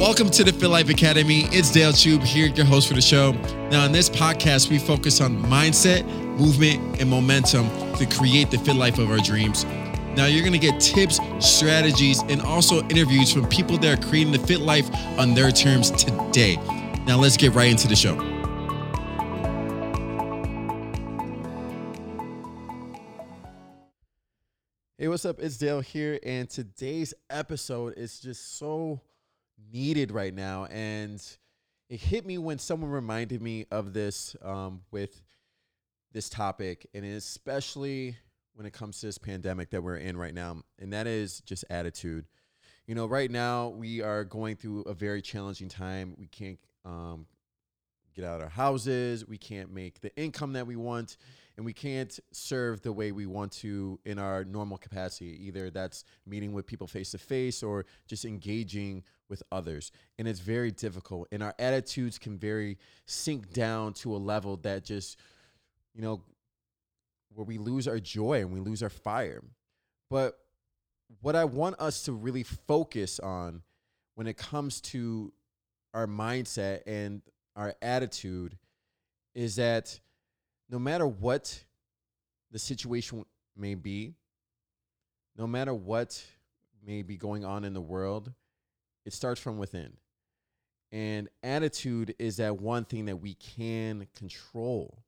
Welcome to the Fit Life Academy. It's Dale Chube here, your host for the show. Now, in this podcast, we focus on mindset, movement, and momentum to create the fit life of our dreams. Now, you're going to get tips, strategies, and also interviews from people that are creating the fit life on their terms today. Now, let's get right into the show. Hey, what's up? It's Dale here, and today's episode is just so needed right now. And it hit me when someone reminded me of this um, with this topic, and especially when it comes to this pandemic that we're in right now, and that is just attitude. You know, right now we are going through a very challenging time. We can't um, get out of our houses, we can't make the income that we want, and we can't serve the way we want to in our normal capacity. Either that's meeting with people face to face or just engaging with others. And it's very difficult. And our attitudes can very sink down to a level that just, you know, where we lose our joy and we lose our fire. But what I want us to really focus on when it comes to our mindset and our attitude is that no matter what the situation may be, no matter what may be going on in the world, it starts from within. And attitude is that one thing that we can control.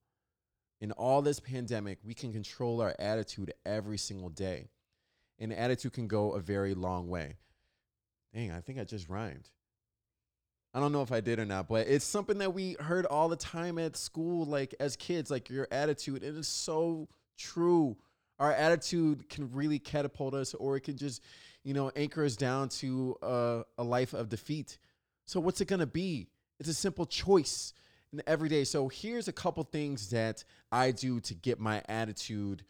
In all this pandemic, we can control our attitude every single day. And attitude can go a very long way. Dang, I think I just rhymed. I don't know if I did or not, but it's something that we heard all the time at school, like as kids, like your attitude. It is so true. Our attitude can really catapult us, or it can just, you know, anchor us down to a, a life of defeat. So, what's it gonna be? It's a simple choice in every day. So, here's a couple things that I do to get my attitude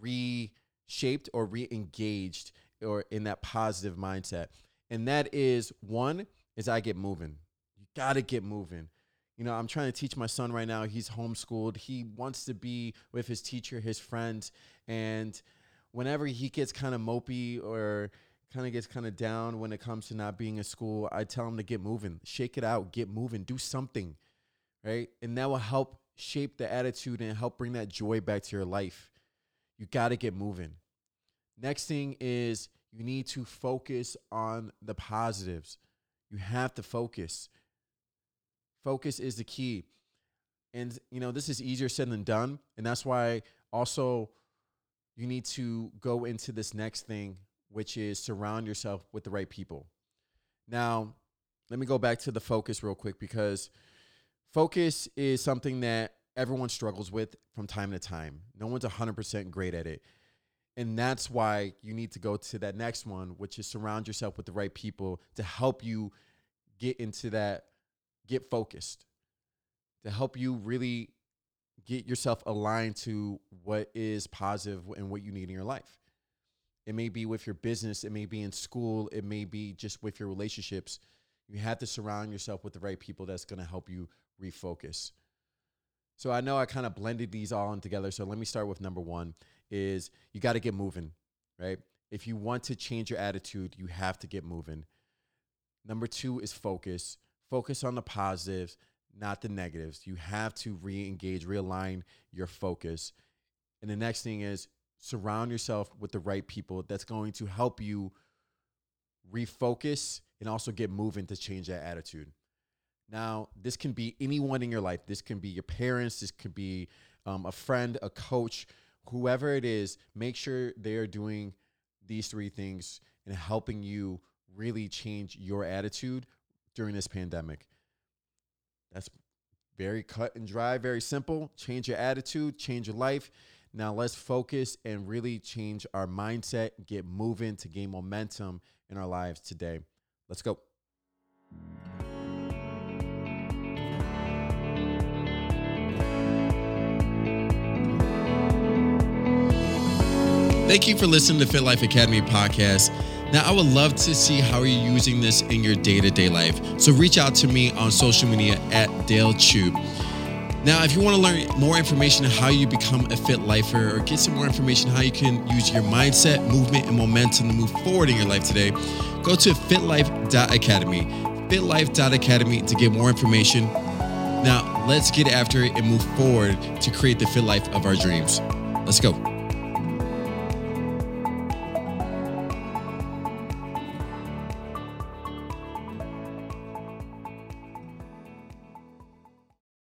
reshaped or re engaged or in that positive mindset. And that is one, is I get moving. You got to get moving. You know, I'm trying to teach my son right now. He's homeschooled. He wants to be with his teacher, his friends. And whenever he gets kind of mopey or kind of gets kind of down when it comes to not being in school, I tell him to get moving, shake it out, get moving, do something, right? And that will help shape the attitude and help bring that joy back to your life. You got to get moving. Next thing is you need to focus on the positives. You have to focus. Focus is the key. And, you know, this is easier said than done. And that's why also you need to go into this next thing, which is surround yourself with the right people. Now, let me go back to the focus real quick because focus is something that everyone struggles with from time to time. No one's 100% great at it. And that's why you need to go to that next one, which is surround yourself with the right people to help you get into that, get focused, to help you really get yourself aligned to what is positive and what you need in your life. It may be with your business, it may be in school, it may be just with your relationships. You have to surround yourself with the right people that's going to help you refocus. So I know I kind of blended these all in together. So let me start with number one is you got to get moving, right? If you want to change your attitude, you have to get moving. Number two is focus. Focus on the positives, not the negatives. You have to re engage, realign your focus. And the next thing is surround yourself with the right people that's going to help you refocus and also get moving to change that attitude. Now, this can be anyone in your life. This can be your parents, this could be um, a friend, a coach, whoever it is, make sure they are doing these three things and helping you really change your attitude during this pandemic. That's very cut and dry, very simple. Change your attitude, change your life. Now let's focus and really change our mindset, get moving to gain momentum in our lives today. Let's go. Thank you for listening to Fit Life Academy podcast. Now, I would love to see how you're using this in your day to day life. So reach out to me on social media at Dale Chube. Now, if you want to learn more information on how you become a fit lifer or get some more information how you can use your mindset, movement, and momentum to move forward in your life today, go to fitlife.academy fitlife.academy to get more information. Now, let's get after it and move forward to create the fit life of our dreams. Let's go.